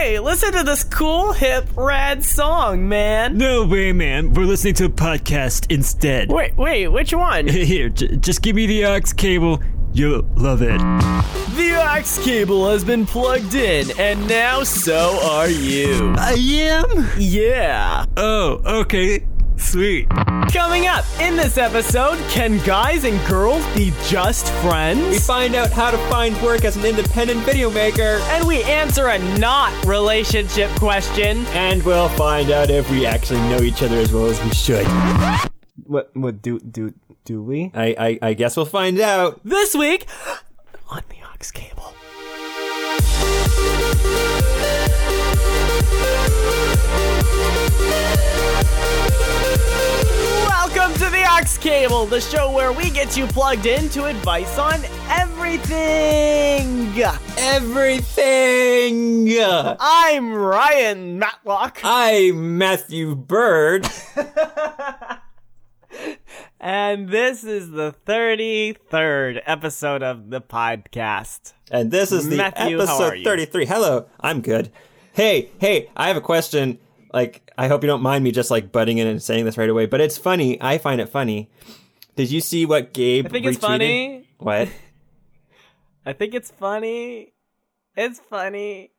Hey, listen to this cool, hip, rad song, man. No way, man. We're listening to a podcast instead. Wait, wait, which one? Here, j- just give me the aux cable. You'll love it. The aux cable has been plugged in, and now so are you. I am? Yeah. Oh, okay. Sweet. Coming up in this episode, can guys and girls be just friends? We find out how to find work as an independent video maker. and we answer a not relationship question. And we'll find out if we actually know each other as well as we should. What? What do do do we? I, I, I guess we'll find out. This week on the Aux cable. Welcome to the Aux Cable, the show where we get you plugged into advice on everything. Everything! I'm Ryan Matlock, I'm Matthew Bird. and this is the 33rd episode of the podcast. And this is the Matthew, episode you? 33. Hello, I'm good. Hey, hey, I have a question. Like, I hope you don't mind me just like butting in and saying this right away, but it's funny. I find it funny. Did you see what Gabe I think it's retweeted? funny. What? I think it's funny. It's funny.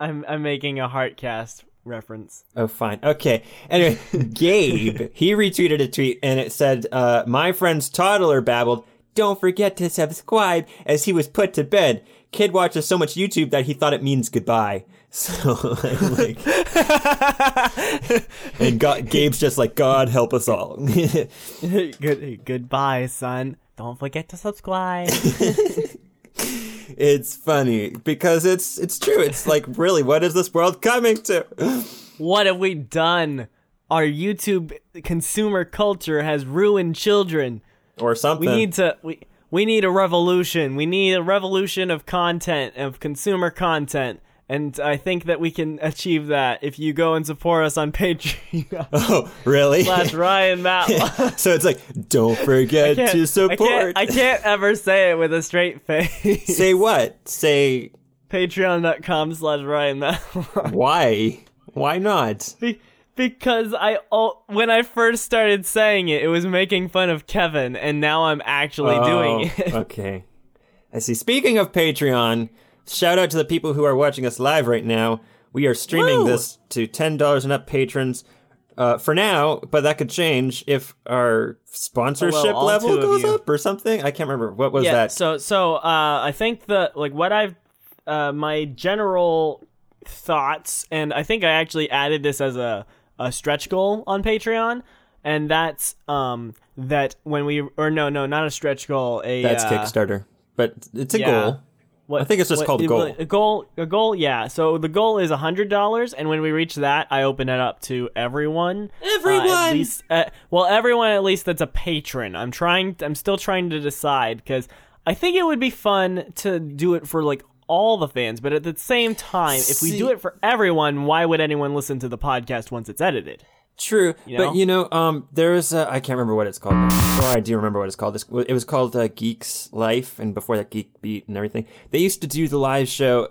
I'm I'm making a heart cast reference. Oh, fine. Okay. Anyway, Gabe, he retweeted a tweet and it said, uh, my friend's toddler babbled, don't forget to subscribe as he was put to bed. Kid watches so much YouTube that he thought it means goodbye. So, I'm like, and God, Gabe's just like, God help us all. Good goodbye, son. Don't forget to subscribe. it's funny because it's, it's true. It's like, really, what is this world coming to? what have we done? Our YouTube consumer culture has ruined children. Or something. We need to we we need a revolution. We need a revolution of content of consumer content. And I think that we can achieve that if you go and support us on Patreon oh, really? slash Ryan Matlock. so it's like, don't forget to I support. can't, I can't ever say it with a straight face. Say what? Say Patreon.com slash Ryan Matlock. why? Why not? Be- because I oh, when I first started saying it, it was making fun of Kevin, and now I'm actually doing Oh, it. okay. I see. Speaking of Patreon, shout out to the people who are watching us live right now. We are streaming Woo! this to ten dollars and up patrons. Uh, for now, but that could change if our sponsorship all level goes up or something. I can't remember what was yeah. that. So so uh, I think the like what I've uh, my general thoughts, and I think I actually added this as a a stretch goal on Patreon, and that's um that when we or no no not a stretch goal a That's uh, Kickstarter, but it's a yeah. goal. What, I think it's just what- called it- goal. A goal, a goal, yeah. So the goal is a hundred dollars, and when we reach that, I open it up to everyone. Uh, at Everyone! least, uh, well, everyone at least that's a patron. I'm trying. I'm still trying to decide because I think it would be fun to do it for like all the fans, but at the same time, if we See- do it for everyone, why would anyone listen to the podcast once it's edited? True, know? but you know, um, there's I can't remember what it's called, or I do remember what it's called. This it was called uh, Geeks Life, and before that, Geek Beat and everything. They used to do the live show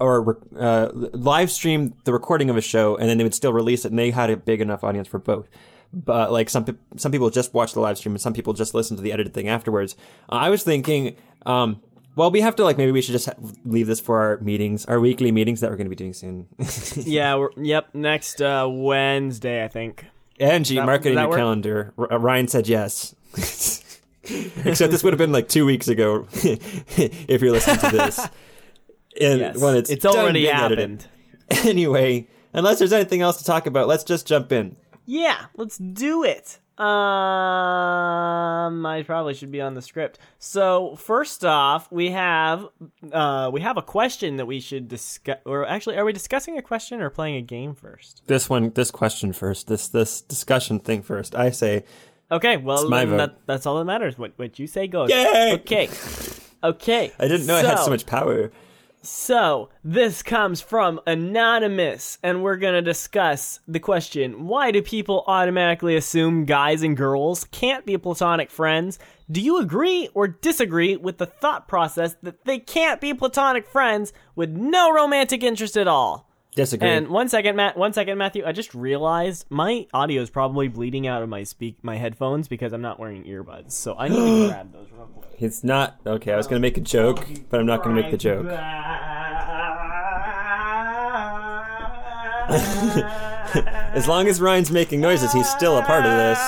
or uh, live stream the recording of a show, and then they would still release it, and they had a big enough audience for both. But like some pe- some people just watch the live stream, and some people just listen to the edited thing afterwards. I was thinking, um, well, we have to like maybe we should just ha- leave this for our meetings, our weekly meetings that we're going to be doing soon. yeah. We're, yep. Next uh, Wednesday, I think. Angie, That- mark it in does that your work? calendar. R- uh, Ryan said yes. Except this would have been like two weeks ago if you're listening to this. And Yes. when it's it's already being edited. happened. Anyway, unless there's anything else to talk about, let's just jump in. Yeah, let's do it. Um, I probably should be on the script. So first off, we have uh we have a question that we should discuss. Or actually, are we discussing a question or playing a game first? This one, this question first, this this discussion thing first. I say, Okay, well that, that's all that matters. What what you say goes. Yay! Okay. Okay. I didn't know I had so much power. So, this comes from Anonymous, and we're going to discuss the question why do people automatically assume guys and girls can't be platonic friends? Do you agree or disagree with the thought process that they can't be platonic friends with no romantic interest at all? Disagree. And one second, Matt. One second, Matthew. I just realized my audio is probably bleeding out of my speak my headphones because I'm not wearing earbuds. So I need to grab those real quick. it's not okay. I was gonna make a joke, but I'm not gonna make the joke. As long as Ryan's making noises, he's still a part of this.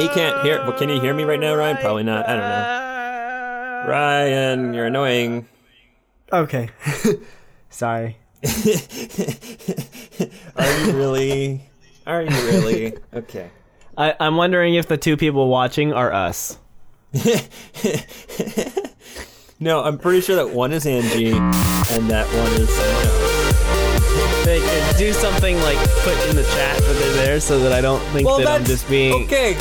He can't hear. Well, can you hear me right now, Ryan? Probably not. I don't know. Ryan, you're annoying. Okay. Sorry. Are you really? Are you really? Okay. I, I'm wondering if the two people watching are us. No, I'm pretty sure that one is Angie and that one is someone else. They could do something like put in the chat that they're there so that I don't think that I'm just being. okay.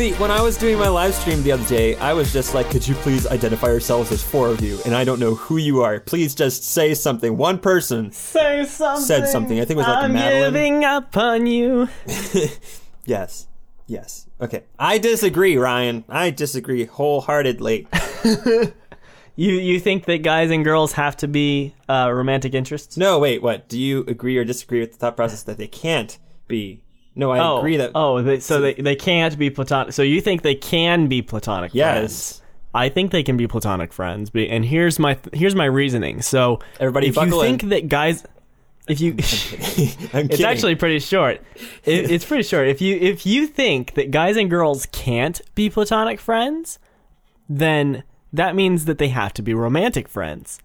See, when I was doing my live stream the other day, I was just like, "Could you please identify yourselves as four of you?" And I don't know who you are. Please just say something. One person Say something. said something. I think it was like I'm Madeline. giving up on you. Yes. Yes. Okay. I disagree, Ryan. I disagree wholeheartedly. You you think that guys and girls have to be uh, romantic interests? No, wait. What? Do you agree or disagree with the thought process that they can't be? No, I Oh, agree that. oh, they, so they they can't be platonic. So you think they can be platonic? Yes. friends. I think they can be platonic friends. And here's my here's my reasoning. So Everybody if you buckle in. think that guys, if you, I'm it's actually pretty short. It, it's pretty short. If you if you think that guys and girls can't be platonic friends, then that means that they have to be romantic friends.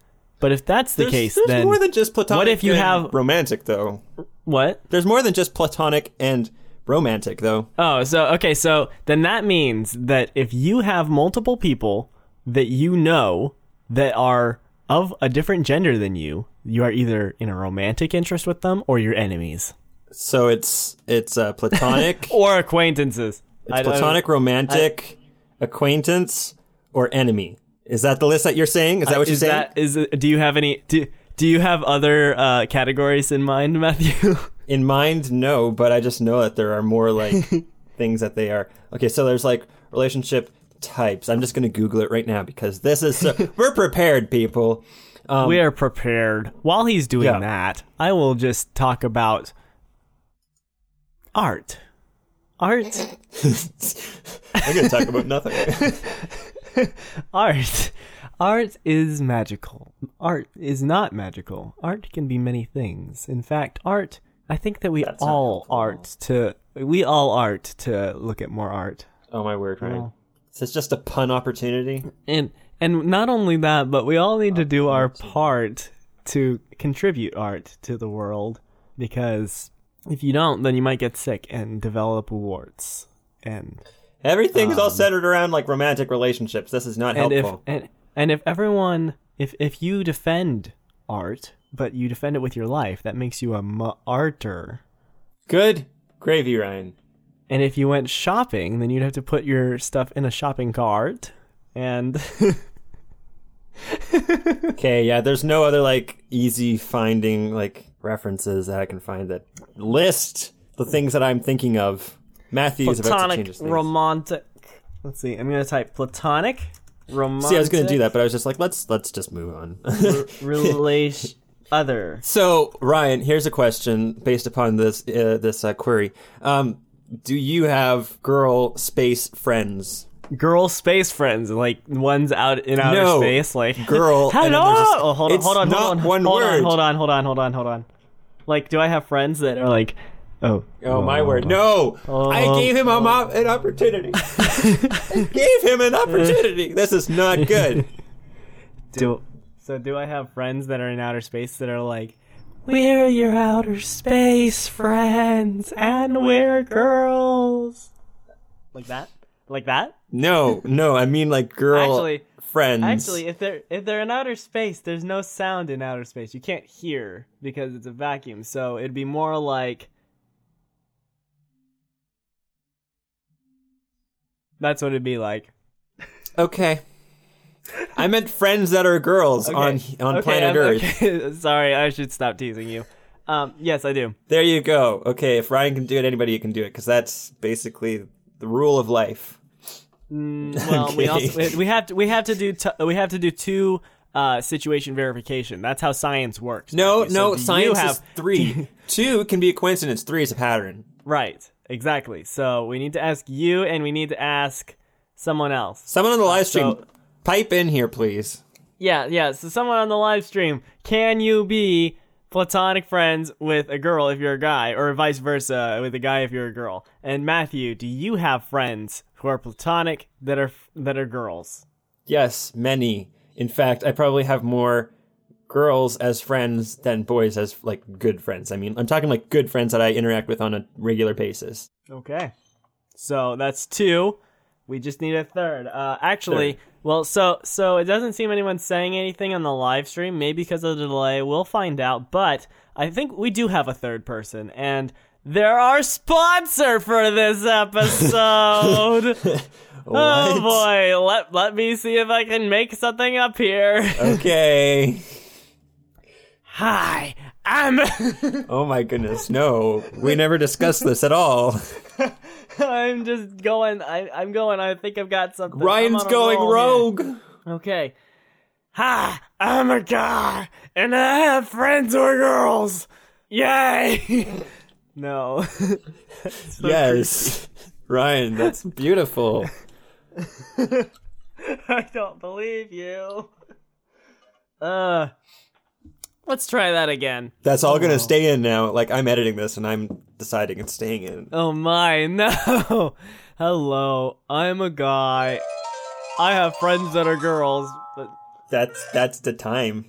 But if that's the There's, case, there's then more than just platonic. what if you and have- romantic though? what? There's more than just platonic and romantic though. Oh, so okay, so then that means that if you have multiple people that you know that are of a different gender than you, you are either in a romantic interest with them or you're enemies So it's it's uh, platonic, or acquaintances. It's platonic, romantic, acquaintance, or enemy. Is that the list that you're saying? Is that what you're saying? that is it, do you have any do, do you have other uh, categories in mind, Matthew? In mind, no, but I just know that there are more like things that they are. Okay, so there's like relationship types. I'm just gonna Google it right now because this is so, we're prepared, people. Um, we are prepared. While he's doing Yeah. that, I will just talk about art. Art. I'm gonna talk about nothing. art art is magical art is not magical art can be many things in fact art i think that we That's all art to we all art to look at more art oh my word, right? Oh. Is this just a pun opportunity? and and not only that but we all need to do our part to contribute art to the world because if you don't then you might get sick and develop warts and Everything's all centered around like romantic relationships. This is not Um, and if helpful. and, and if everyone if if you defend art but you defend it with your life that makes you a martyr Good gravy, Ryan. and if you went shopping then you'd have to put your stuff in a shopping cart and Okay, yeah, there's no other like easy finding like references that I can find that list the things that I'm thinking of. Matthew is about to change platonic his things. romantic let's see i'm gonna type platonic romantic See, I was gonna do that, but I was just like, let's let's just move on. relation other so, Ryan, here's a question based upon this uh, this uh, query. Um, do you have girl space friends? girl space friends like ones out in outer No, space like girl, and then hello there's just- oh, hold on it's hold on not hold on one hold word. on hold on hold on hold on hold on like do i have friends that are like oh Oh my word! Oh. No, I oh. gave him mo- an opportunity. I gave him an opportunity. This is not good. do so do i have friends that are in outer space that are like we're your outer space friends and we're girls like that like that No, no, I mean like girl Actually- friends. Actually, if they're if they're in outer space, there's no sound in outer space. You can't hear because it's a vacuum. So it'd be more like That's what it'd be like. okay, I meant friends that are girls on on Okay, planet I'm- Earth. okay. Sorry, I should stop teasing you. Um, yes, I do. There you go. Okay, if Ryan can do it, anybody can do it because that's basically the rule of life. Well, we also we- have to we have to do t- we have to do two uh, situation verification. That's how science works. No, So no, science have is three. Two can be a coincidence. Three is a pattern. right. Exactly. So we need to ask you, and we need to ask someone else. Someone on the live uh, stream, so- pipe in here, please. Yeah, yeah. So someone on the live stream, can you be platonic friends with a girl if you're a guy, or vice versa with a guy if you're a girl? And Matthew, do you have friends who are platonic that are that are girls? Yes, many. In fact, I probably have more girls as friends than boys as like good friends. I mean, I'm talking like good friends that I interact with on a regular basis. Okay. So that's two. We just need a third. Uh, actually, Third. well, so so it doesn't seem anyone's saying anything on the live stream. Maybe because of the delay. We'll find out. But I think we do have a third person, and they're our sponsor for this episode. oh boy, let let me see if I can make something up here. Okay. Hi, I'm oh my goodness, no. We never discussed this at all. I'm just going. I, I'm going. I think I've got something. Ryan's going roll here. rogue. Okay. Hi, I'm a guy, and I have friends who are girls. Yay! no. So yes. Ryan, that's beautiful. I don't believe you. Uh, let's try that again. That's all gonna stay in now. Like I'm editing this and I'm deciding it's staying in. Oh my, no. Hello, I'm a guy. I have friends that are girls, but That's that's the time.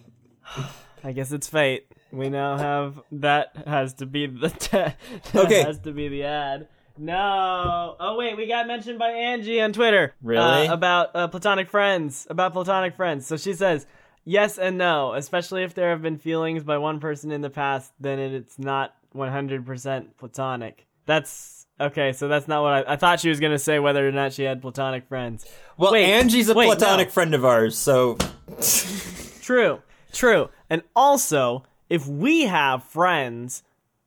I guess it's fate. We now have that has to be the te- Okay. has to be the ad. No. Oh wait, we got mentioned by Angie on Twitter. Really? Uh, about uh, platonic friends. About platonic friends. So she says yes and no, especially if there have been feelings by one person in the past, then it's not 100% platonic. That's okay. So that's not what I, I thought she was gonna say. Whether or not she had platonic friends. Well, Wait, Angie's a wait, platonic no. friend of ours, so True, true. And also, if we have friends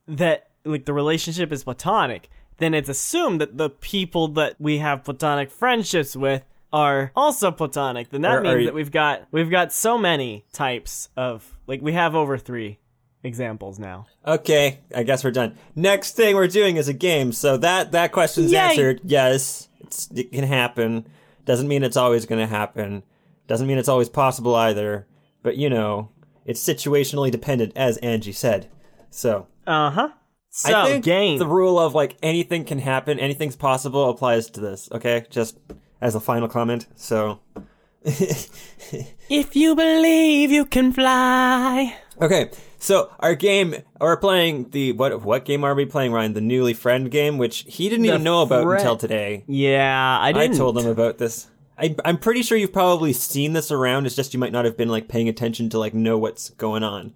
that like the relationship is platonic, then it's assumed that the people that we have platonic friendships with are also platonic. Then that are means you- that we've got we've got so many types of like we have over three examples now. okay. I guess we're done. Next thing we're doing is a game. So that that question's Yay! answered. Yes, it's, it can happen. Doesn't mean it's always going to happen. Doesn't mean it's always possible either. But you know, it's situationally dependent, as Angie said. So Uh huh. So I think game. the rule of like anything can happen, anything's possible applies to this. Okay, just as a final comment. So if you believe you can fly. Okay, so our game, we're playing the what? What game are we playing, Ryan? The newly friend game, which he didn't even know about Friend- until today. Yeah, I didn't. I told him about this. I, I'm pretty sure you've probably seen this around. It's just you might not have been like paying attention to like know what's going on.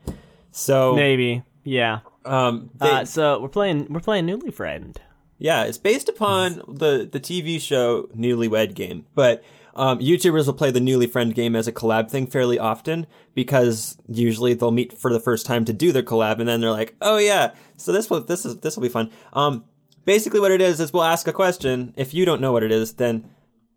So, Maybe. Yeah. um, they- Uh, so we're playing we're playing Newly Friend. Yeah, it's based upon the the TV show Newlywed Game, but um, YouTubers will play the Newly Friend game as a collab thing fairly often because usually they'll meet for the first time to do their collab, and then they're like, "Oh yeah, so this will this is this will be fun." Um, basically, what it is is we'll ask a question. If you don't know what it is, then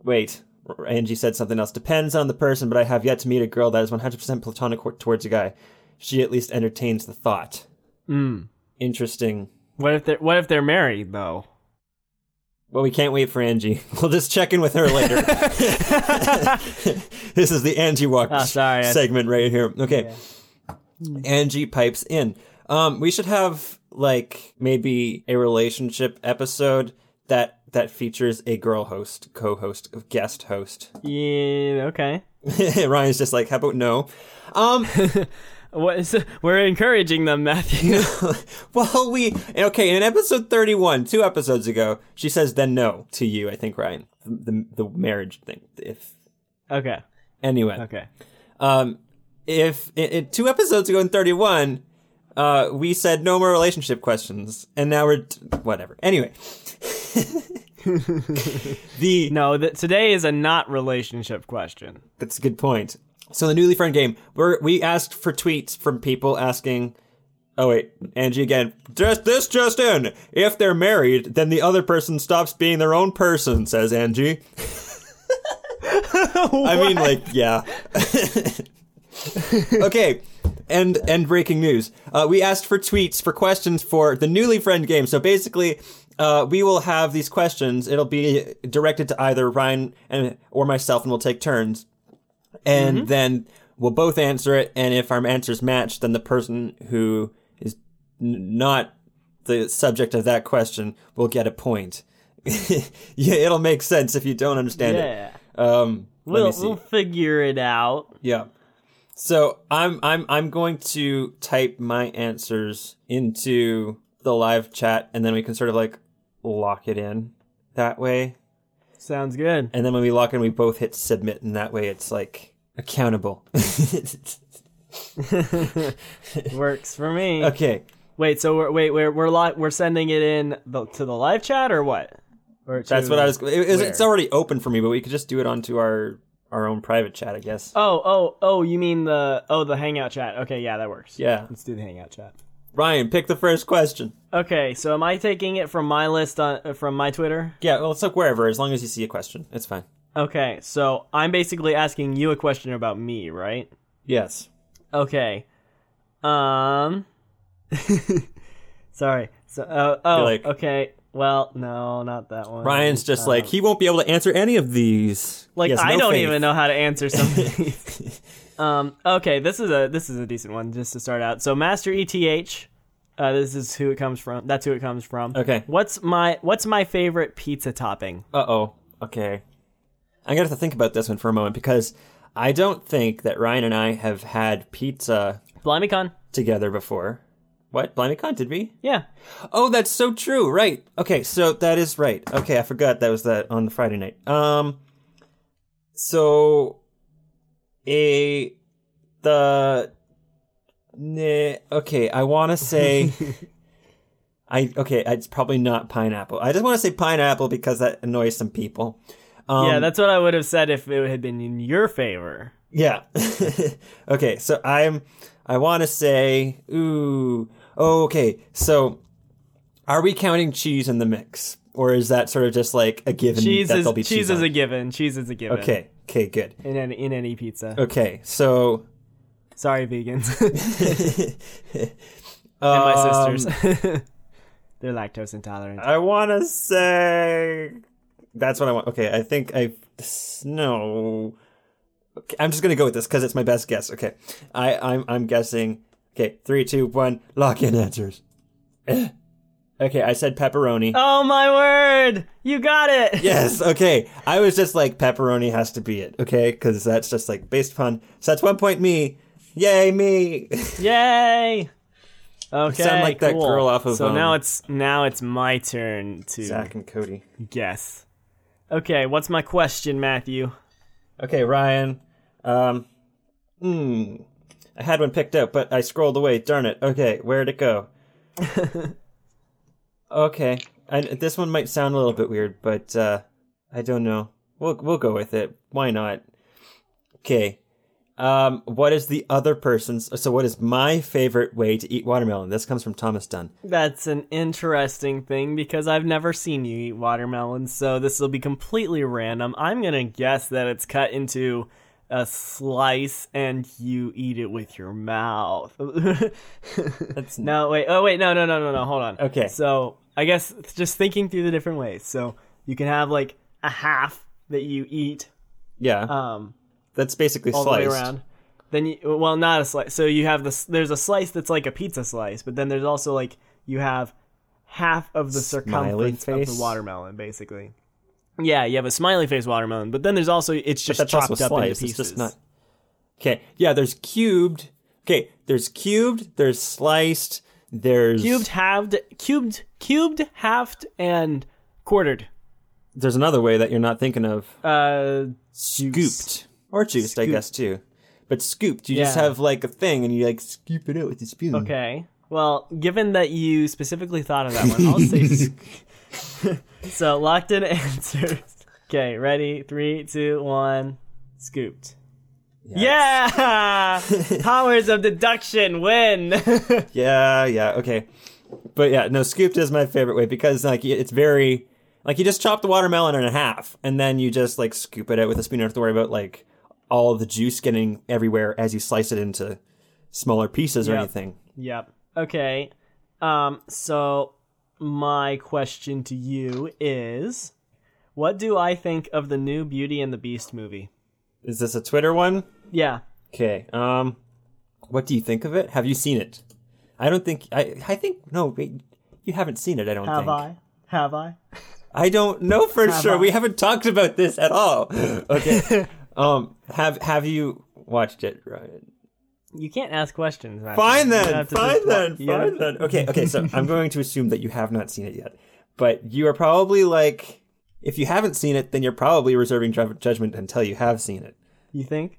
wait. Angie said something else. Depends on the person, but I have yet to meet a girl that is 100% platonic towards a guy. She at least entertains the thought. Mm. Interesting. What if they're What if they're married though? Well, we can't wait for Angie. We'll just check in with her later. this is the Angie Walk Oh, sorry. segment right here. Okay. Angie pipes in. Um, we should have like maybe a relationship episode that that features a girl host, co-host, guest host. Yeah. Okay. Ryan's just like, how about no? Um, What is, we're encouraging them, Matthew. well, we okay in episode thirty-one, two episodes ago, she says then no to you. I think Ryan, the the, marriage thing. If okay. anyway, Okay. Um, if i i two episodes ago in 31, uh, we said no more relationship questions, and now we're t- whatever. Anyway, the No, today is a not relationship question. That's a good point. So the newly friend game, we we asked for tweets from people asking. Oh wait, Angie again. Just this just in. If they're married, then the other person stops being their own person. Says Angie. I mean, like, yeah. okay, and and breaking news. Uh, we asked for tweets for questions for the newly friend game. So basically, uh, we will have these questions. It'll be directed to either Ryan and or myself, and we'll take turns. And then we'll both answer it. And if our answers match, then the person who is n- not the subject of that question will get a point. yeah, it'll make sense if you don't understand Yeah. it. Um, We'll we'll figure it out. Yeah. So I'm I'm I'm going to type my answers into the live chat and then we can sort of like lock it in that way. Sounds good. And then when we lock in we both hit submit and that way it's like accountable. Works for me. okay. Wait, so we're wait we're we're li- we're sending it in the, to the live chat or what? Or That's what I was it, it's- it's already open for me but we could just do it onto our our own private chat, I guess. Oh oh oh, you mean the oh the hangout chat? Okay, yeah, that works. Yeah. let's do the hangout chat. Ryan, pick the first question. Okay, so am I taking it from my list on uh, from my Twitter? Yeah, well, it's like wherever as long as you see a question. It's fine. Okay, so I'm basically asking you a question about me, right? Yes. Okay. Um. Sorry. So. Uh, oh. Like- okay. Well, no, not that one. Ryan's just like he won't be able to answer any of these. Like has I don't faith. even know how to answer some of these. Um. Okay. This is a this is a decent one just to start out. So Master ETH. Uh, this is who it comes from. That's who it comes from. Okay. What's my What's my favorite pizza topping? Uh oh. Okay. I'm gonna have to think about this one for a moment because I don't think that Ryan and I have had pizza BlimeyCon. together before. What? BlimeyCon, did we? Yeah. Oh, that's so true. Right. Okay, so that is right. Okay, I forgot that was that on the Friday night. Um so a the nah, okay, I want to say I okay, it's probably not pineapple. I just want to say pineapple because that annoys some people. Um, yeah, that's what I would have said if it had been in your favor. Yeah. okay, so I'm I want to say ooh. Oh, okay. So are we counting cheese in the mix or is that sort of just like a given Cheese that is be cheese cheese is a given. Cheese is a given. Okay. Okay, good. In any in any pizza. Okay. So Sorry, vegans. and my um, sisters. They're lactose intolerant. I want to say that's what I want. Okay, I think I no. Okay, I'm just gonna go with this because it's my best guess. Okay, I I'm I'm guessing. Okay, three, two, one. Lock in answers. Okay, I said pepperoni. oh my word! You got it. Yes. Okay, I was just like pepperoni has to be it. Okay, because that's just like based upon. So that's one point me. Yay me. Yay! Okay. sound like that cool. girl off of, So um, now it's now it's my turn to Zack and Cody. guess. Okay, what's my question, Matthew? Okay, Ryan. Um, hmm. I had one picked out, but I scrolled away. Darn it. Okay, where'd it go? okay, and this one might sound a little bit weird, but uh, I don't know. We'll we'll go with it. Why not? Okay. Um, what is the other person's? So, what is my favorite way to eat watermelon? This comes from Thomas Dunn. That's an interesting thing because I've never seen you eat watermelon, so this will be completely random. I'm gonna guess that it's cut into a slice and you eat it with your mouth. That's no, wait. Oh, wait. No, no, no, no, no. Hold on. Okay. So I guess just thinking through the different ways. So you can have like a half that you eat, yeah. um, that's basically all sliced. the way around. Then you well, not a slice. So you have this. There's a slice that's like a pizza slice, but then there's also like you have half of the circumference of face? the watermelon, basically. Yeah, you have a smiley face watermelon, but then there's also it's just chopped up into sliced. pieces. It's just not. Okay. Yeah. There's cubed. Okay. There's cubed. There's sliced. There's cubed, halved, cubed, cubed, halved, and quartered. There's another way that you're not thinking of. Uh, Scooped or juiced, I guess too. But scooped, you just have like a thing and you like scoop it out with a spoon. okay. Well, given that you specifically thought of that one, I'll say. sc- so locked in answers. Okay, ready? Three, two, one. Scooped. Yeah! Powers of deduction win. Yeah, yeah, okay. But yeah, no, scooped is my favorite way because like it's very like you just chop the watermelon in half and then you just like scoop it out with a spoon. You don't have to worry about like all the juice getting everywhere as you slice it into smaller pieces or Yep. anything. yep. Okay. Um. So my question to you is, what do I think of the new Beauty and the Beast movie? Is this a Twitter one? Yeah. Okay. Um, what do you think of it? Have you seen it? I don't think I. I think no. Wait, you haven't seen it. I don't Have think. I? Have I? I don't know for sure. I? We haven't talked about this at all. Okay. um. Have Have you watched it, Ryan? You can't ask questions. Matthew. Fine You then. have to Fine then. you have- Fine then. Okay. Okay. So I'm going to assume that you have not seen it yet, but you are probably like, if you haven't seen it, then you're probably reserving judgment until you have seen it. You think?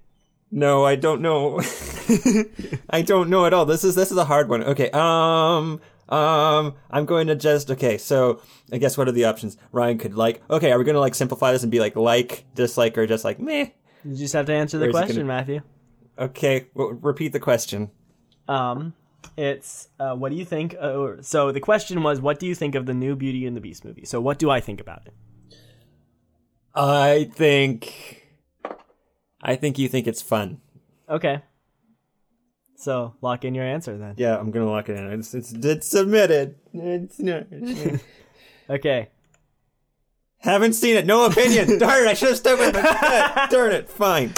No, I don't know. I don't know at all. This is this is a hard one. Okay. Um um I'm going to just okay, so I guess what are the options? Ryan could like okay, are we gonna like simplify this and be like like, dislike, or just like meh? You just have to answer the Or is it question, gonna- Matthew. Okay, well, repeat the question. Um, it's uh, what do you think? Uh, or- so the question was, what do you think of the new Beauty and the Beast movie? So what do I think about it? I think I think you think it's fun. Okay. So lock in your answer then. Yeah, I'm gonna lock it in. It's it's, it's submitted. It's not. Okay. Haven't seen it. No opinion. Darn it! I should have stuck with my gut. Darn it. Fine.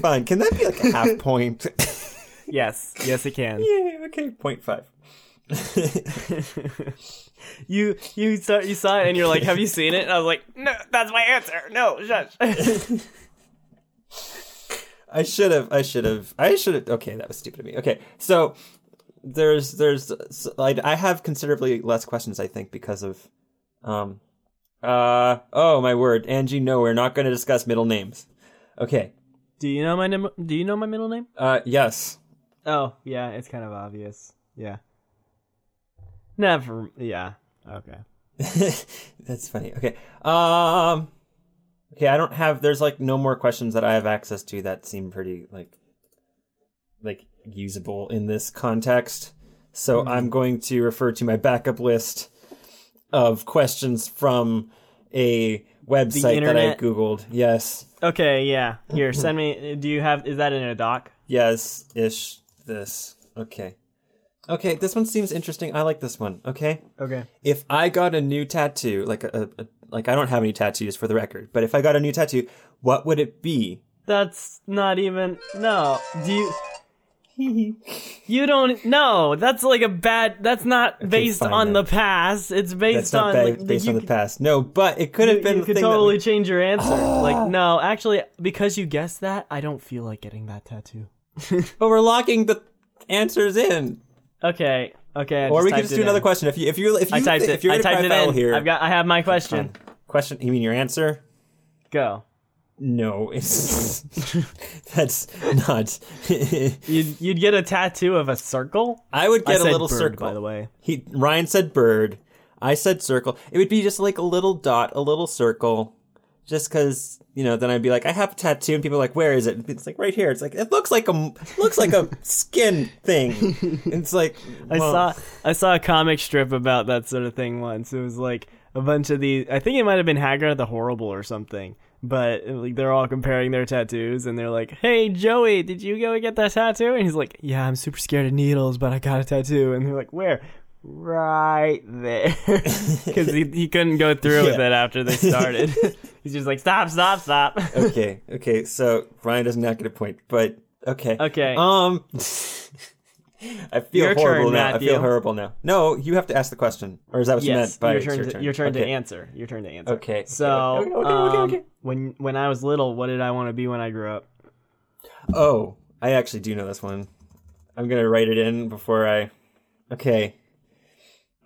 Fine. Can that be like a half point? Yes. Yes, it can. yeah. Okay. Point five. You you saw you saw it and you're like, have you seen it? And I was like, no, that's my answer. No, shush. I should have. I should have. I should have. Okay, that was stupid of me. Okay, so there's there's I, I have considerably less questions. I think because of um uh oh my word, Angie. No, we're not going to discuss middle names. Okay. do you know my name? Do you know my middle name? Uh yes. Oh, yeah, it's kind of obvious. Yeah. Never. Yeah. Okay. That's funny. Okay. Um. Okay, I don't have. There's like no more questions that I have access to that seem pretty like like usable in this context. So mm-hmm. I'm going to refer to my backup list of questions from a website that I googled. Yes, Okay. Yeah. Here, send me. Do you have? Is that in a doc? yes, ish. This. Okay. Okay, this one seems interesting. I like this one. Okay. Okay. if I got a new tattoo, like a, a, a like I don't have any tattoos for the record, but if I got a new tattoo, what would it be? That's not even no. Do you? You don't know. That's like a bad. That's not based fine on then. the past. It's based That's not on ba- like, based on the past. No, but it could have been. you the could thing that- totally change your answer. like no, actually, because you guessed that, I don't feel like getting that tattoo. but we're locking the answers in, Okay. Okay. I or we could just do another in. question. If you if you if you I typed if you're I typed it in. here, I've got. I have my question. question. You mean your answer? Go. No, it's that's not. You'd you'd get a tattoo of a circle. I would get a little bird, circle. by the way. He Ryan said bird. I said circle. It would be just like a little dot, a little circle. Just because you know, then I'd be like, I have a tattoo, and people are like, where is it? It's like right here. It's like it looks like a looks like a skin thing. It's like I saw I saw a comic strip about that sort of thing once. It was like a bunch of these. I think it might have been Hagar the Horrible or something. But like they're all comparing their tattoos, and they're like, "Hey Joey, did you go get that tattoo?" And he's like, "Yeah, I'm super scared of needles, but I got a tattoo." And they're like, "Where?" Right there, because he he couldn't go through with it after they started. he's just like, "Stop, stop, stop." okay, okay. So Ryan does not get a point, but okay, Okay. Um, I feel Your horrible turn, now. I feel horrible now. No, you have to ask the question, or is that what you meant? By your turn. your to, turn. Your turn to answer. Your turn to answer. Okay. So, Okay, okay, okay, okay, um, okay. when when I was little, what did I want to be when I grew up? Oh, I actually do know this one. I'm gonna write it in before I. Okay.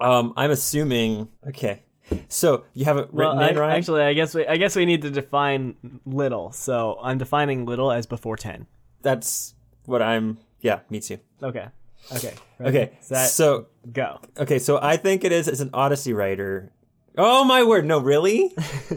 Um, I'm assuming. Okay. So you have it Well, written I, in, Ryan? actually, I guess we I guess we need to define little. So I'm defining little as before ten. That's what I'm. Yeah, me too. Okay. Okay. Okay. Set. So go. okay, so I think it is. It's an Odyssey writer. Oh my word! No, really?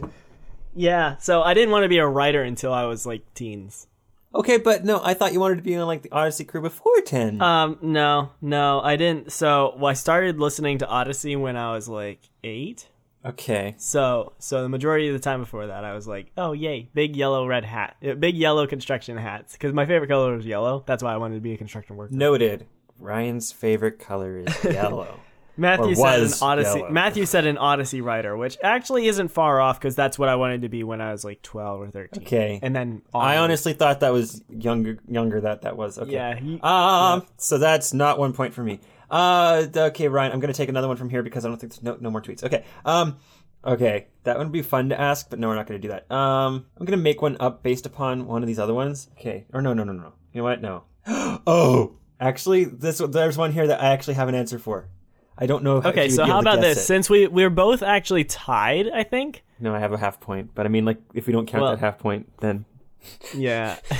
Yeah, so I didn't want to be a writer until I was like teens. Okay, but no, I thought you wanted to be on like the Odyssey crew before ten. Um, no, no, I didn't. So well, I started listening to Odyssey when I was like eight. okay. So, so the majority of the time before that, I was like, "Oh, yay! Big yellow red hat, uh, big yellow construction hats." Because my favorite color was yellow. That's why I wanted to be a construction worker. Noted. Ryan's favorite color is yellow. Matthew said an Odyssey. yellow. Matthew said an Odyssey writer, which actually isn't far off because that's what I wanted to be when I was like twelve or thirteen. Okay. and then I honestly thought that was younger. Younger that that was. Okay. yeah, he, Um. So that's not one point for me. Uh. Okay, Ryan. I'm gonna take another one from here because I don't think there's no no more tweets. Okay. Um. Okay, that would be fun to ask, but no, we're not gonna do that. Um. I'm gonna make one up based upon one of these other ones. Okay. Or no, no, no, no. You know what? No. oh. Actually, this there's one here that I actually have an answer for. I don't know. If okay. if So how able about this? it. Since we we're both actually tied, I think. No, I have a half point, but I mean, like, if we don't count Well- that half point, then Yeah.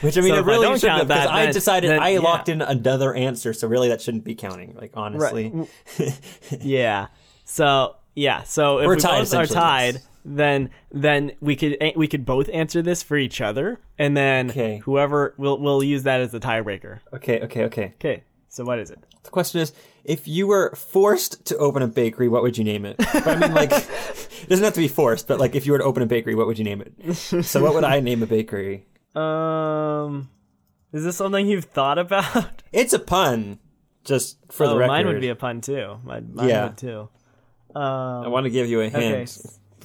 Which I mean, So it really don't shouldn't count have that, I decided then, I yeah. locked in another answer, so really that shouldn't be counting. Like honestly, Yeah. So yeah. So if We're we tied, both are tied, yes. then then we could eh, we could both answer this for each other, and then Okay. whoever we'll we'll use that as the tiebreaker. okay, okay, okay. Okay. So what is it? The question is, if you were forced to open a bakery, what would you name it? But I mean, like, it doesn't have to be forced, but like, if you were to open a bakery, what would you name it? So, what would I name a bakery? Um, is this something you've thought about? It's a pun, just for the oh, record. mine would be a pun too. Mine, mine Yeah. would too. Um, I want to give you a okay. hint,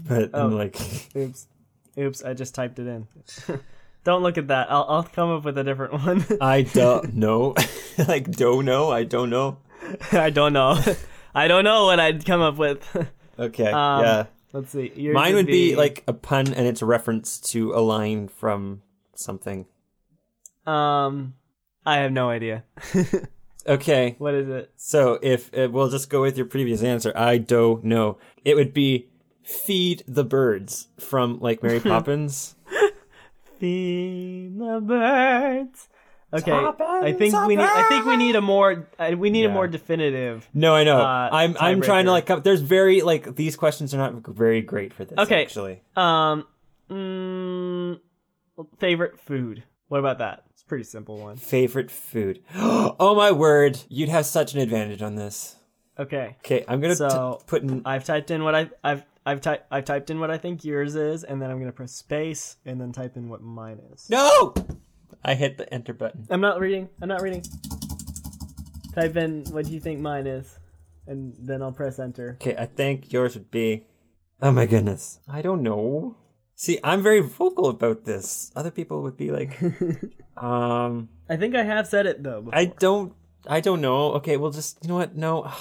but Oh. I'm like, Oops. Oops. I just typed it in. Don't look at that. I'll I'll come up with a different one. I don't know, like, don't know, I don't know. I don't know. I don't know what I'd come up with. Okay, Um, yeah. Let's see. Yours Mine would be like a pun, and it's a reference to a line from something. Um, I have no idea. Okay, What is it? so if uh, we'll just go with your previous answer, I don't know. It would be feed the birds from like Mary Poppins. Feed the birds. Okay, Tuppence I think a we need. I think we need a more. Uh, we need a more definitive. No, I know. Uh, I'm I'm trying to like. Come, there's very like these questions are not very great for this. Okay. actually. Um, mm, favorite food. What about that? It's a pretty simple one. Favorite food. oh my word! You'd have such an advantage on this. Okay, Okay, I'm gonna So, t- put in. I've typed in what I I've I've typed I've typed in what I think yours is, and then I'm gonna press space and then type in what mine is. No, I hit the enter button. I'm not reading. I'm not reading. Type in what you think mine is, and then I'll press enter. Okay, I think yours would be. Oh my goodness. I don't know. See, I'm very vocal about this. Other people would be like, um, I think I have said it though. Before. I don't, I don't know. Okay, we'll just, you know what? No.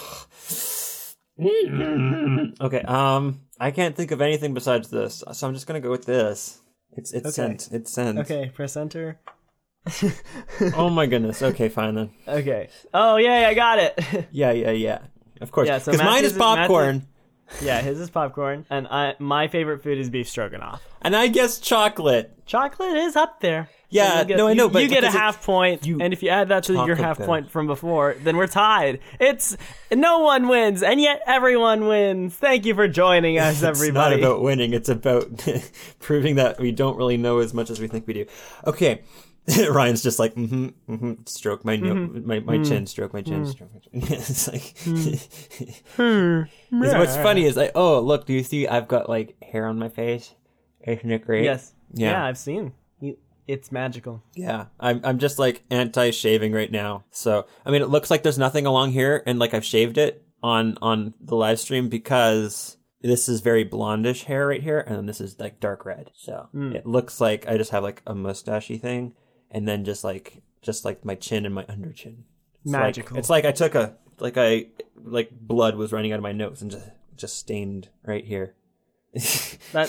okay, um, I can't think of anything besides this, so I'm just gonna go with this. It's it's Okay. sent. It's sent. Okay, press enter. Oh my goodness. Okay, fine then. Okay. Oh yeah, I got it. Yeah, yeah, yeah. Of course. Yeah, so Because mine is popcorn, yeah, his is popcorn, and I my favorite food is beef stroganoff. and I guess chocolate. Chocolate is up there. Yeah, you get, no, I you- know, but you get a it- half point, you and if you add that to your half about- point from before, then we're tied. It's no one wins, and yet everyone wins. Thank you for joining us, everybody. It's not about winning. It's about proving that we don't really know as much as we think we do. Okay. Ryan's just like, mm-hmm, mm-hmm, stroke my no, my, my Mm. chin, stroke my chin, stroke my chin. it's like, Hmm. It's- what's funny is like, oh, look, do you see I've got like hair on my face? Isn't it great? yes. Yeah. Yeah, I've seen. You- It's magical. Yeah, I'm I'm just like anti-shaving right now. So I mean, it looks like there's nothing along here, and like I've shaved it on on the live stream because this is very blondish hair right here, and then this is like dark red. So it looks like I just have like a mustachy thing, and then just like just like my chin and my under chin. It's like- Magical. it's like I took a like I like blood was running out of my nose and just just stained right here. That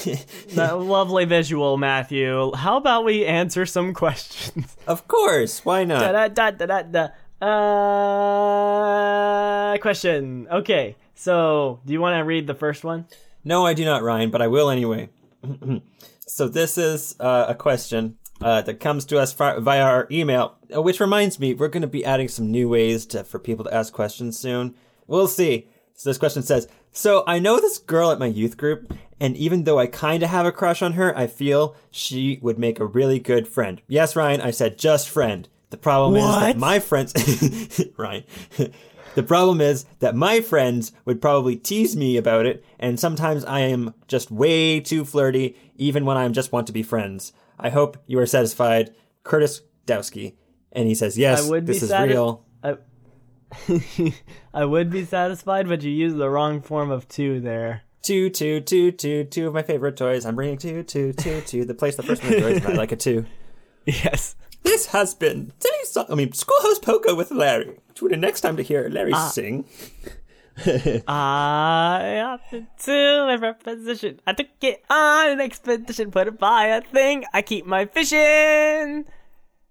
that lovely visual, Matthew. How about we answer some questions? of course, why not? da, da, da, da, da. Uh, question. Okay, so do you want to read the first one? No, I do not, Ryan, but I will anyway. so this is uh, a question uh, that comes to us via our email, uh, which reminds me, we're going to be adding some new ways to, for people to ask questions soon. We'll see. So this question says, So I know this girl at my youth group, and even though I kind of have a crush on her, I feel she would make a really good friend. Yes, Ryan, I said just friend. The problem is that my friends, Ryan, the problem is that my friends would probably tease me about it, and sometimes I am just way too flirty, even when I just want to be friends. I hope you are satisfied, Curtis Dowski. And he says, yes, this is sati- real. I, I would be satisfied, but you used the wrong form of two there. Two, two, two, two, two of my favorite toys. I'm bringing two, two, two, two. The place the first one enjoys, and I like it too. Yes. This has been today's song. I mean, Schoolhouse Poker with Larry. Tune in next time to hear Larry ah. sing. I opted to a preposition. I took it on an expedition, put it by a thing. I keep my fishing.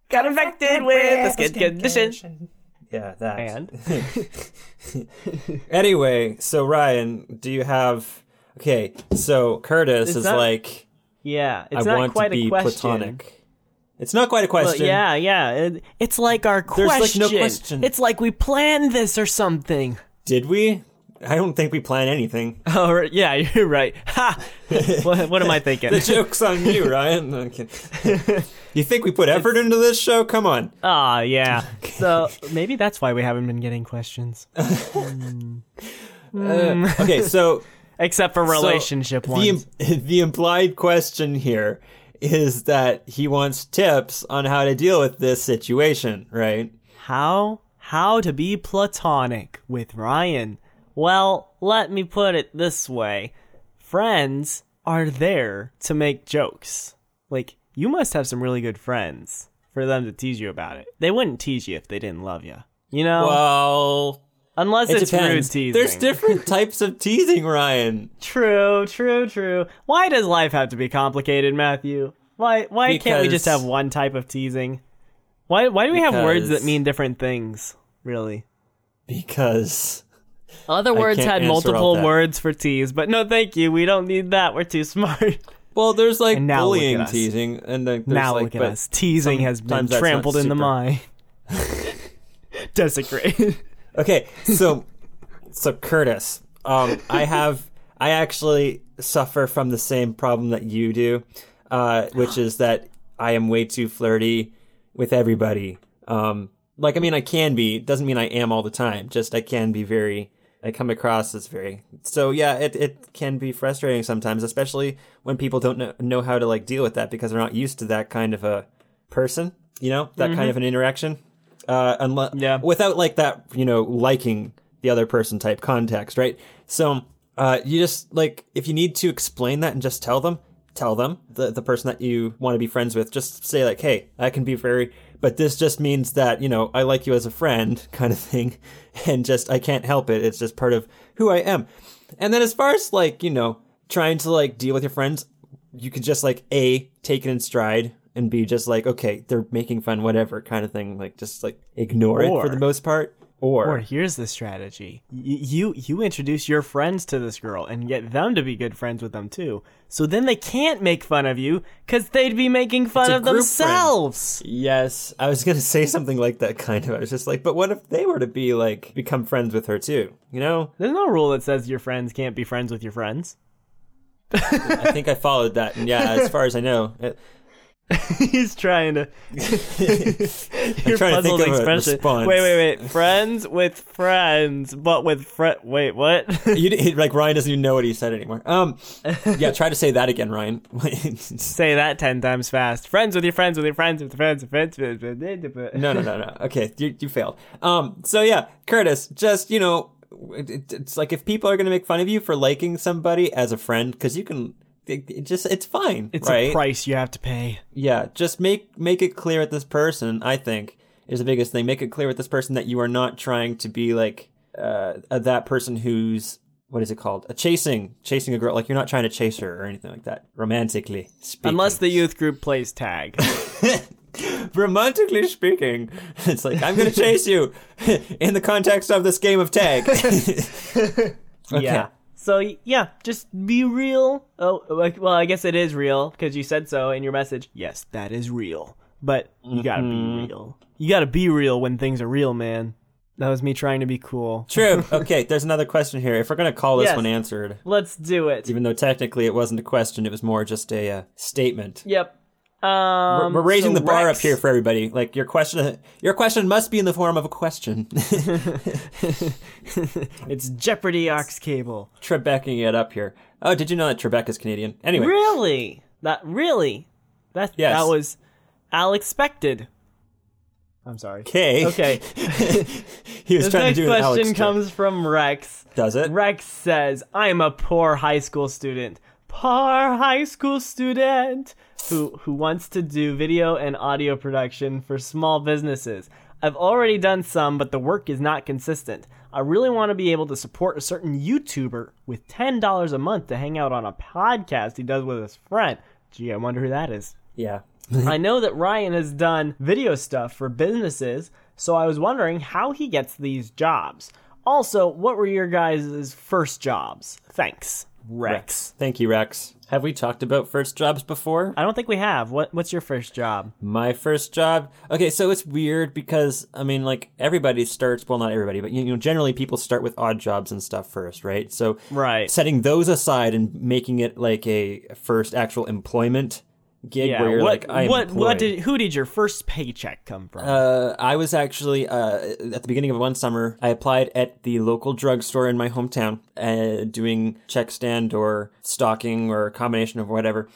Got infected with a skin condition. Yeah, that. And Anyway, so Ryan, do you have? Okay, so Curtis Is is, that- like, yeah, it's I not want quite to be a question. platonic. It's not quite a Well, question. yeah, yeah. It, it's like our question. There's, like, no question. It's like we planned this or something. Did we? I don't think we plan anything. Oh, right, yeah, you're right. Ha! what, what am I thinking? The joke's on you, Ryan. You think we put effort into this show? Come on. Ah, yeah. So maybe that's why we haven't been getting questions, Uh, okay, so except for relationship so ones. the, the implied question here is that he wants tips on how to deal with this situation, right? How how to be platonic with Ryan? Well, let me put it this way. Friends are there to make jokes. Like you must have some really good friends for them to tease you about it. They wouldn't tease you if they didn't love you. You know, Well, unless it it's depends. rude teasing. There's different types of teasing, Ryan. True, true, true. Why does life have to be complicated, Matthew? Why why can't we just have one type of teasing? Why why do we have words that mean different things? Really? Because Other words had multiple words for tease, but no, thank you. We don't need that. We're too smart. well, there's like And now look bullying, at us. teasing, and then there's now like, look at us. Teasing has been sometimes that's not trampled in the super- mind. Desecrated. Okay, so so Curtis, um, I have I actually suffer from the same problem that you do, uh, which is that I am way too flirty with everybody. Um, like I mean, I can be. Doesn't mean I am all the time. Just I can be very. I come across as very. So yeah, it it can be frustrating sometimes, especially when people don't know, know how to like deal with that because they're not used to that kind of a person. You know, that kind of an interaction uh, unless Yeah. without like that, you know, liking the other person type context, right? So uh, you just like if you need to explain that and just tell them, tell them the the person that you want to be friends with, just say like, hey, I can be very, but this just means that you know I like you as a friend, kind of thing, and just I can't help it. It's just part of who I am. And then as far as like you know trying to like deal with your friends, you could just like a take it in stride and be just like okay they're making fun whatever kind of thing like just like ignore it for the most part or, Or here's the strategy: Y- you you introduce your friends to this girl and get them to be good friends with them too. So then they can't make fun of you because they'd be making fun of themselves. yes i was gonna say something like that kind of i was just like but what if they were to be like become friends with her too you know There's no rule that says your friends can't be friends with your friends. i think i followed that and yeah as far as i know it, He's trying to. Your trying to puzzled a expression. Wait, wait, wait. Friends with friends, but with friend. Wait, what? you d- like ryan doesn't even know what he said anymore um yeah try to say that again ryan Say that ten times fast. Friends with your friends with your friends with friends with friends. With, no, no, no, no. Okay, you, you failed. Um, so yeah, Curtis, just you know, it, it's like if people are gonna make fun of you for liking somebody as a friend, because you can, it, it just it's fine, It's right? a price you have to pay. Yeah, just make make it clear with this person. I think is the biggest thing. Make it clear with this person that you are not trying to be like uh, that person who's what is it called? A chasing, chasing a girl. Like you're not trying to chase her or anything like that, romantically speaking. Unless the youth group plays tag. romantically speaking, it's like I'm gonna chase you in the context of this game of tag. okay. Yeah. So yeah, just be real. Oh, like, well, I guess it is real because you said so in your message. Yes, that is real. But you gotta be real. You gotta be real when things are real, man. That was me trying to be cool. True. Okay, there's another question here. If we're gonna call this Yes. one answered, Let's do it. even though technically it wasn't a question, it was more just a uh, statement. Yep. We're, Um, we're raising so the bar Rex- up here for everybody. Like your question, your question must be in the form of a question. It's Jeopardy Aux Cable. Trebecking it up here. Oh, did you know that Trebek is Canadian? Anyway, Really? That really? That Yes. that was Al expected. I'm sorry. okay. Okay. he was This trying next to do an Alex question comes from Rex. Does it? Rex says, "I'm a poor high school student, poor high school student who who wants to do video and audio production for small businesses. I've already done some, but the work is not consistent. I really want to be able to support a certain YouTuber with $10 a month to hang out on a podcast he does with his friend. Gee, I wonder who that is." Yeah. I know that Ryan has done video stuff for businesses, so I was wondering how he gets these jobs. Also, what were your guys' first jobs? Thanks, Rex. Thank you, Rex. Have we talked about first jobs before? I don't think we have. What What's your first job? My first job. Okay, so it's weird because I mean, like everybody starts. Well, not everybody, but you know, generally people start with odd jobs and stuff first, right? So, Right. setting those aside and making it like a first actual employment gig Yeah. where you're what like, I am what what did who did your first paycheck come from? Uh, I was actually uh, at the beginning of one summer. I applied at the local drugstore in my hometown, uh, doing check stand or stocking or a combination of whatever.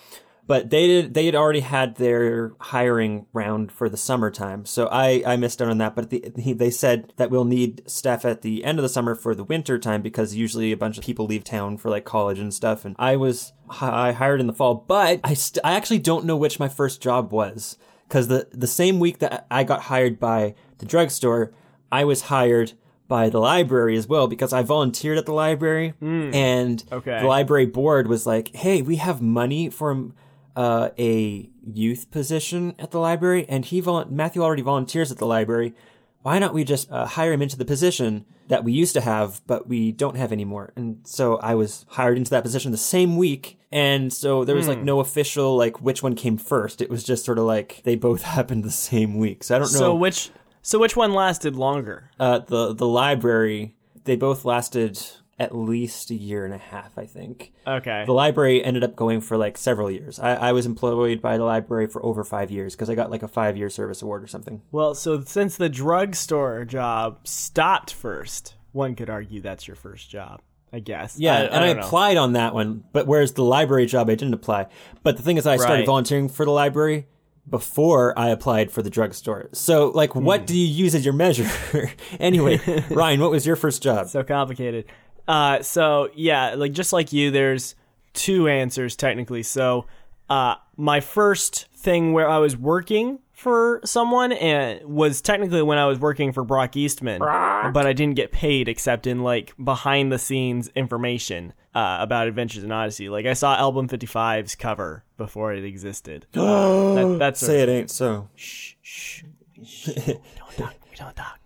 But they did. They had already had their hiring round for the summertime, so I, I missed out on that. But the, he, they said that we'll need staff at the end of the summer for the winter time because usually a bunch of people leave town for like college and stuff. And I was I hired in the fall, but I st- I actually don't know which my first job was because the the same week that I got hired by the drugstore, I was hired by the library as well because I volunteered at the library, hmm. and Okay. the library board was like, "Hey, we have money for uh, a youth position at the library, and he vol- Matthew already volunteers at the library. Why not we just uh, hire him into the position that we used to have, but we don't have anymore?" And so I was hired into that position the same week. And so there was like no official like which one came first. It was just sort of like they both happened the same week. So I don't know. so which so which one lasted longer? uh, the the library they both lasted at least a year and a half, I think. Okay. The library ended up going for like several years. I, I was employed by the library for over five years because I got like a five year service award or something. Well, so since the drugstore job stopped first, one could argue that's your first job. I guess. Yeah, I, and I, know. applied on that one, but whereas the library job I didn't apply. But the thing is, I started Right. volunteering for the library before I applied for the drugstore. So, like, Hmm. what do you use as your measure? anyway, Ryan, what was your first job? so complicated. Uh, so yeah, like just like you, there's two answers technically. So, uh, my first thing where I was working for someone and was technically when I was working for Brock Eastman, but I didn't get paid except in like behind the scenes information uh, about Adventures in Odyssey. Like I saw Album 55's cover before it existed. Uh, that, that's Say it ain't so. Shh, shh, shh. don't talk. We don't talk.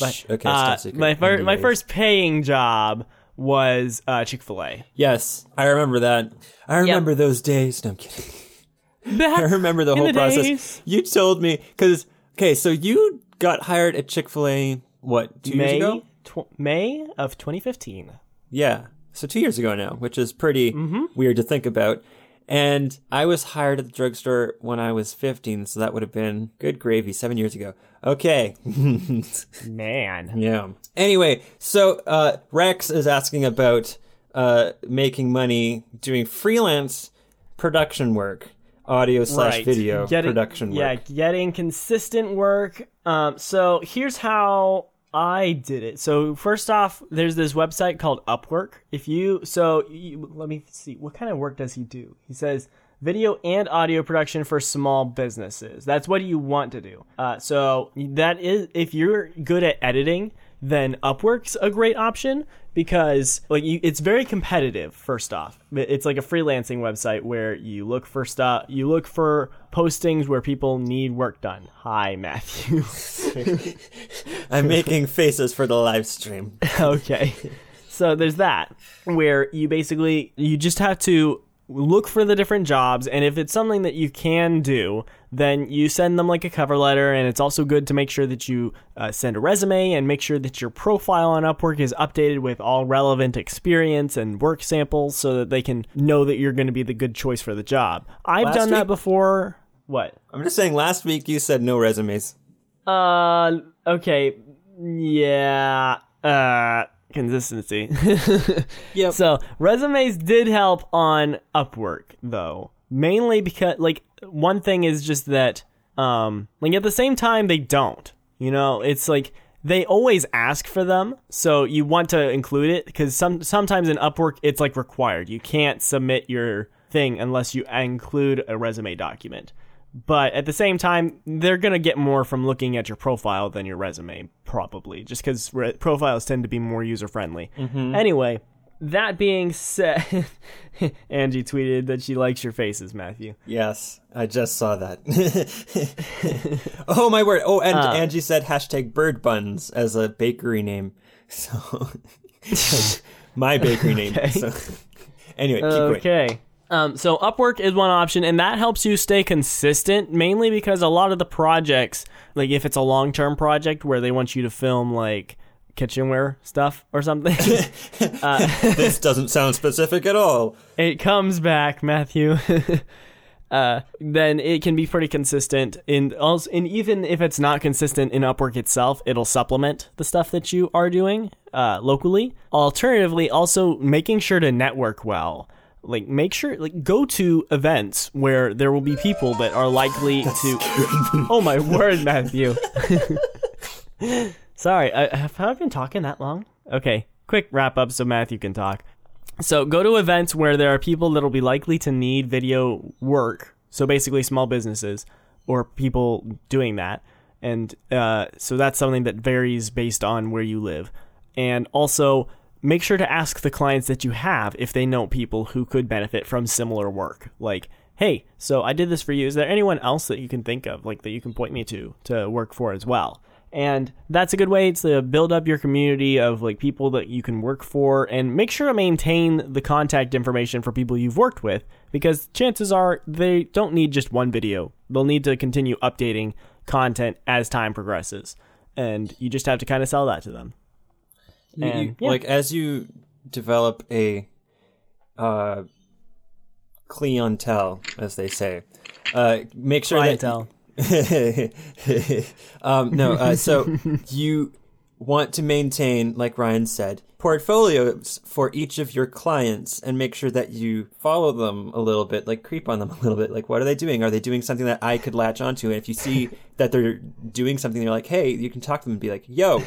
But Okay, uh, my first my first paying job was uh, Chick Fil A. Yes, I remember that. I remember those days. No, I'm kidding. I remember the whole the process. days. You told me because okay, so you got hired at Chick Fil A what two years ago? tw- May of 2015. Yeah, so two years ago now, which is pretty Mm-hmm. weird to think about. And I was hired at the drugstore when I was 15, so that would have been good gravy seven years ago. Okay. Man, Yeah. Anyway, so uh, Rex is asking about uh, making money doing freelance production work, audio slash video Getting- production Yeah, work. getting consistent work. Um, so here's how I did it. So first off, there's this website called Upwork. If you so you, let me see what kind of work does he do? He says video and audio production for small businesses. That's what you want to do. Uh, so that is if you're good at editing, then Upwork's a great option because like you, it's very competitive. First off, it's like a freelancing website where you look for stuff, you look for postings where people need work done. Hi, Matthew. I'm making faces for the live stream. okay. So there's that where you basically you just have to look for the different jobs and if it's something that you can do, then you send them like a cover letter. And it's also good to make sure that you uh, send a resume and make sure that your profile on Upwork is updated with all relevant experience and work samples so that they can know that you're going to be the good choice for the job. I've Last done that before. What? I'm just saying. Last week you said no resumes. Uh, okay. Yeah. Uh, consistency. Yep. So resumes did help on Upwork though, mainly because like one thing is just that um like at the same time they don't. You know, it's like they always ask for them, so you want to include it because some sometimes in Upwork it's like required. You can't submit your thing unless you include a resume document. But at the same time, they're gonna get more from looking at your profile than your resume, probably, just because re- profiles tend to be more user friendly. Anyway, that being said, Angie tweeted that she likes your faces, Matthew. Yes, I just saw that. oh my word! Oh, and Uh. Angie said hashtag bird buns as a bakery name. So my bakery name. So anyway, keep going. Okay. Um, so Upwork is one option, and that helps you stay consistent, mainly because a lot of the projects, like if it's a long term project where they want you to film like kitchenware stuff or something, This doesn't sound specific at all. it comes back, Matthew. uh, then it can be pretty consistent. In also, and even if it's not consistent in Upwork itself, it'll supplement the stuff that you are doing uh, locally. Alternatively, also making sure to network well. Like make sure, like go to events where there will be people that are likely to. oh my word, Matthew! Sorry, I, have I been talking that long? Okay, quick wrap up so Matthew can talk. So go to events where there are people that'll be likely to need video work. So basically, small businesses or people doing that, and uh, so that's something that varies based on where you live. And also, make sure to ask the clients that you have if they know people who could benefit from similar work. Like, hey, so I did this for you. Is there anyone else that you can think of, like that you can point me to to work for as well? And that's a good way to build up your community of like people that you can work for and make sure to maintain the contact information for people you've worked with because chances are they don't need just one video they'll need to continue updating content as time progresses and you just have to kind of sell that to them You- And, yeah. Like as you develop a uh, clientele, as they say, uh, make sure Clientele. that um, no. Uh, so you want to maintain, like Ryan said, portfolios for each of your clients, and make sure that you follow them a little bit, like creep on them a little bit. Like, what are they doing? Are they doing something that I could latch onto? And if you see that they're doing something, you're like, hey, you can talk to them and be like, yo,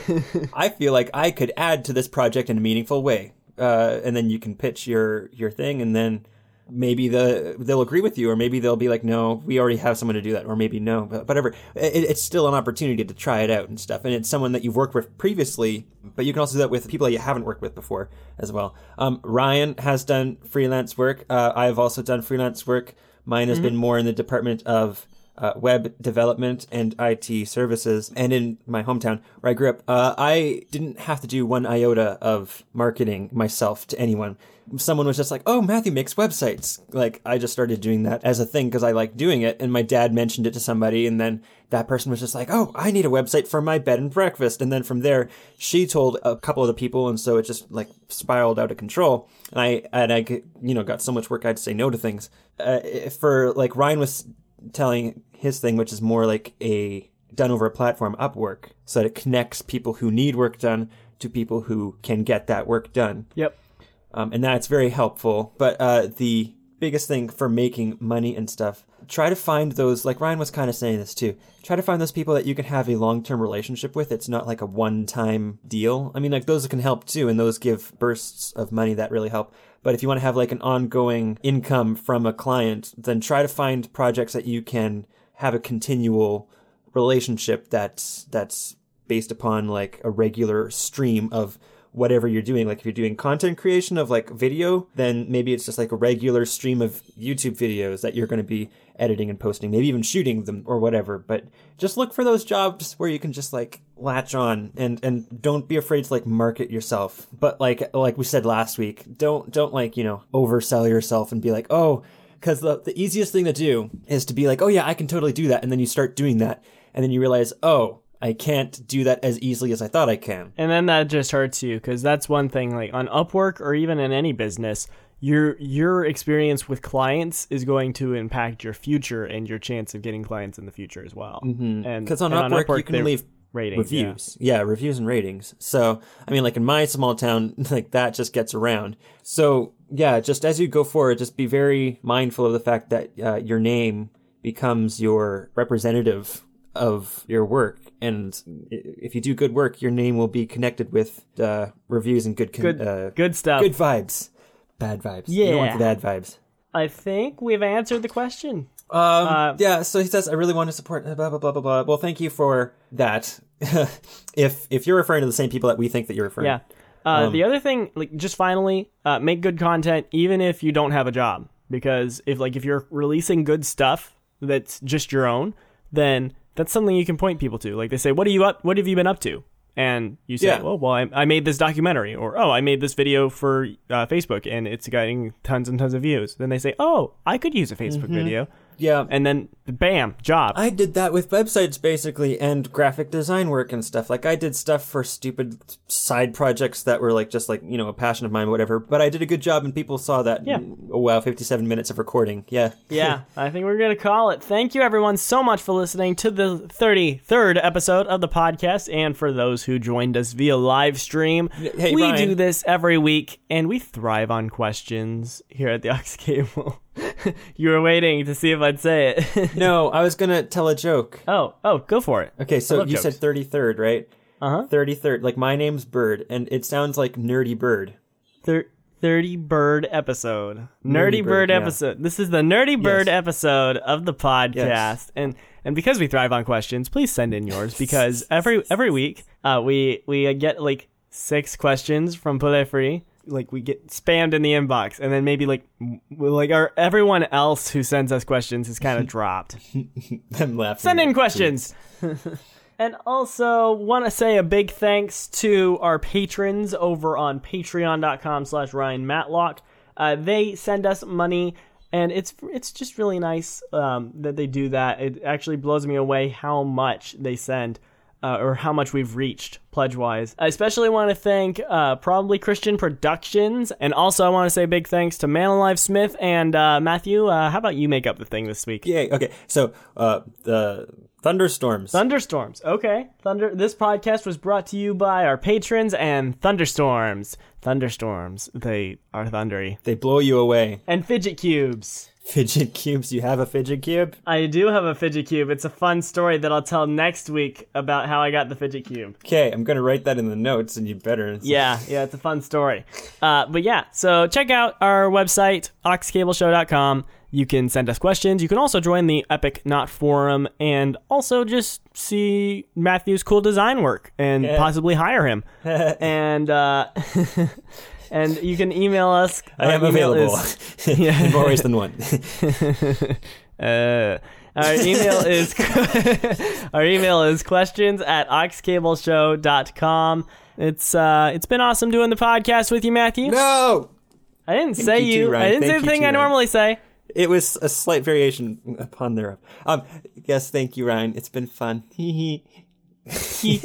I feel like I could add to this project in a meaningful way. Uh, and then you can pitch your your thing, and then maybe the they'll agree with you, or maybe they'll be like, no, we already have someone to do that, or maybe no, but whatever. It, it's still an opportunity to try it out and stuff, and it's someone that you've worked with previously, but you can also do that with people that you haven't worked with before as well. Um, Ryan has done freelance work. Uh, I've also done freelance work. Mine has been more in the department of uh, web development and IT services. And in my hometown where I grew up, uh, I didn't have to do one iota of marketing myself to anyone. Someone was just like, "Oh, Matthew makes websites." Like I just started doing that as a thing because I like doing it. And my dad mentioned it to somebody, and then that person was just like, "Oh, I need a website for my bed and breakfast." And then from there, she told a couple of the people, and so it just like spiraled out of control. And I and I you know got so much work I had to say no to things. Uh, for like Ryan was telling his thing, which is more like a done over a platform, Upwork, so that it connects people who need work done to people who can get that work done. yep Um, and that's very helpful. But uh, the biggest thing for making money and stuff, try to find those, like Ryan was kind of saying this too, try to find those people that you can have a long term relationship with. It's not like a one time deal. I mean, like those can help too, and those give bursts of money that really help. But if you want to have like an ongoing income from a client, then try to find projects that you can have a continual relationship that's that's based upon like a regular stream of whatever you're doing. Like if you're doing content creation of like video, then maybe it's just like a regular stream of YouTube videos that you're going to be editing and posting, maybe even shooting them or whatever. But just look for those jobs where you can just like latch on and and don't be afraid to like market yourself. But like like we said last week, don't don't like, you know, oversell yourself and be like, "Oh, because the, the easiest thing to do is to be like, oh yeah, I can totally do that. And then you start doing that. And then you realize, oh, I can't do that as easily as I thought I can. and then that just hurts you because that's one thing like on upwork or even in any business your your experience with clients is going to impact your future and your chance of getting clients in the future as well mm-hmm. and Because on, and Upwork, you can leave ratings yeah. reviews. Yeah. reviews and ratings. So, I mean, like in my small town, like that just gets around. So, yeah, just as you go forward, just be very mindful of the fact that uh, your name becomes your representative of your work. And if you do good work, your name will be connected with uh, reviews and good, con- good uh, good stuff good vibes. Bad vibes. You don't want Yeah. the bad vibes. i think we've answered the question Um, Uh, yeah, so he says, I really want to support blah, blah, blah, blah, blah. Well, thank you for that. if if you're referring to the same people that we think that you're referring Yeah. Uh, Um, the other thing, like, just finally, uh, make good content even if you don't have a job. Because if, like, if you're releasing good stuff that's just your own, then that's something you can point people to. Like, they say, "What are you up? What have you been up to?" And you say, Yeah. "Well, well, I, I made this documentary," or "Oh, I made this video for uh, Facebook, and it's getting tons and tons of views." Then they say, "Oh, I could use a Facebook video," Yeah. and then bam, job. I did that with websites basically and graphic design work and stuff. Like I did stuff for stupid side projects that were like just like, you know, a passion of mine, whatever. But I did a good job and people saw that. Yeah. Oh wow, 57 minutes of recording. Yeah. yeah, I think we're going to call it. Thank you, everyone, so much for listening to the 33rd episode of the podcast. And for those who joined us via live stream, Hey, we Ryan. do this every week and we thrive on questions here at the Aux Cable. you were waiting to see if I'd say it. no, I was going to tell a joke. oh, oh, go for it. Okay, so you jokes. said 33rd, right? Uh-huh. 33rd. Like my name's Bird and it sounds like Nerdy Bird. Thir- 30 bird episode. Nerdy, Bird, bird, yeah. episode. This is the Nerdy Bird Yes. episode of the podcast. Yes. And and because we thrive on questions, please send in yours because every every week uh, we we get like six questions from Pule Free. Like we get spammed in the inbox, and then maybe like like our everyone else who sends us questions is kind of dropped. I'm laughing. Send in questions. and also want to say a big thanks to our patrons over on patreon.com slash Ryan Matlock. Uh, they send us money and it's it's just really nice um, that they do that. It actually blows me away how much they send. Uh, or how much we've reached pledge wise. I especially want to thank uh, Probably Christian Productions, and also I want to say big thanks to Man Alive Smith and uh, Matthew. Uh, how about you make up the thing this week? Yeah, Okay. So, uh, the thunderstorms. Thunderstorms. Okay. Thunder this podcast was brought to you by our patrons and thunderstorms. Thunderstorms. They are thundery. they blow you away. And fidget cubes. Fidget cubes. You have a fidget cube? I do have a fidget cube. It's a fun story that I'll tell next week about how I got the fidget cube. Okay, I'm gonna write that in the notes, and you better. Yeah, yeah, it's a fun story. Uh, but yeah, so check out our website, auxcableshow.com. You can send us questions. You can also join the Epic Not Forum and also just see Matthew's cool design work and Yeah. possibly hire him. and uh, and you can email us. I am available is- in more ways than one. Uh, our email is our email is questions at auxcableshow.com. It's uh it's been awesome doing the podcast with you, Matthew. no, I didn't say you you. too, I didn't say Thank the thing too, I normally say. it was a slight variation upon thereof. Um, yes, thank you, Ryan. It's been fun. Hee hee. He,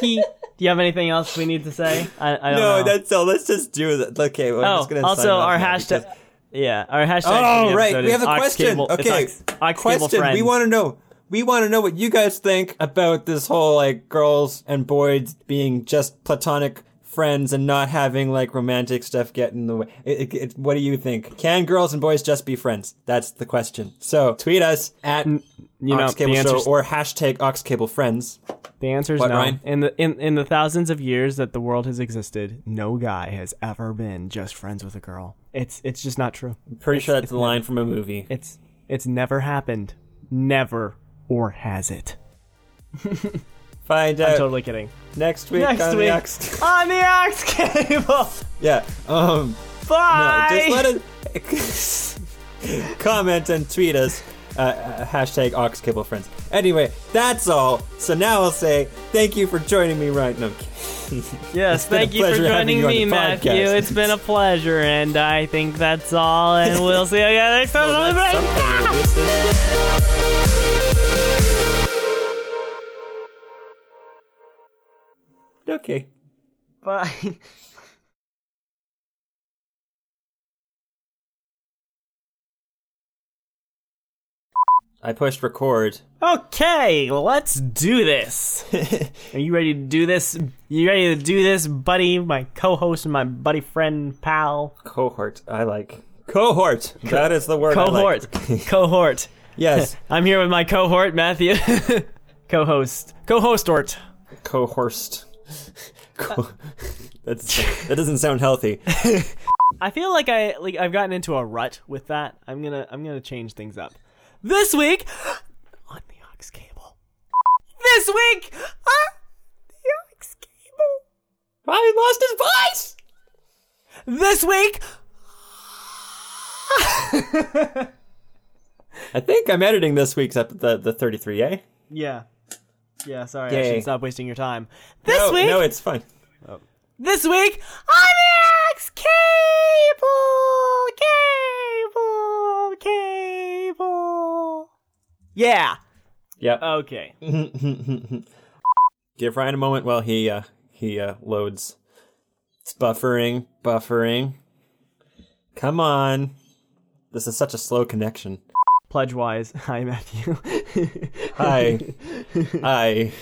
he. Do you have anything else we need to say? I, I don't No, know. that's all. Let's just do that. Okay, well, I'm oh, sign also our hashtag. because- Yeah, our hashtag. Oh, right. We have a question. Cable- okay. Aux, Aux question. We want to know. We want to know what you guys think about this whole like girls and boys being just platonic friends and not having like romantic stuff get in the way. It, it, it- what do you think? Can girls and boys just be friends? That's the question. So tweet us at you know, Aux Cable Show or hashtag Aux Cable Friends. The answer is no. Ryan? In the in, in the thousands of years that the world has existed, no guy has ever been just friends with a girl. It's it's just not true. Pretty sure that's the line from a movie. It's it's never happened. Never or has it? Find I'm totally kidding. next week Next on week the Aux. on the Aux Cable. yeah. Um. No, just let us comment and tweet us uh, uh, hashtag aux cable friends. Anyway, that's all. So now I'll say thank you for joining me. Right? No. Yes, thank you for joining you me, the Matthew. podcast. It's been a pleasure, and I think that's all. And we'll see you again next time. Okay. Bye. I pushed record. Okay, let's do this. Are you ready to do this? You ready to do this, buddy? My co-host and my buddy friend pal. Cohort. I like cohort. That is the word. I like. Cohort. cohort. Yes. I'm here with my cohort, Matthew. co-host. Co-hostort. Cohorst. Co- That's that doesn't sound healthy. I feel like I like I've gotten into a rut with that. I'm gonna I'm gonna change things up. This week on the aux cable. This week on the aux cable. Ryan lost his voice. This week I think I'm editing this week's up the the 33A. Eh? Yeah. Yeah, sorry, I should stop wasting your time. This No, week no, it's fine. this week the aux cable cable cable. Yeah. Yep. Okay. Give Ryan a moment while he uh he uh loads. It's buffering, buffering. Come on. This is such a slow connection. Pledge wise. Hi, Matthew. Hi. Hi.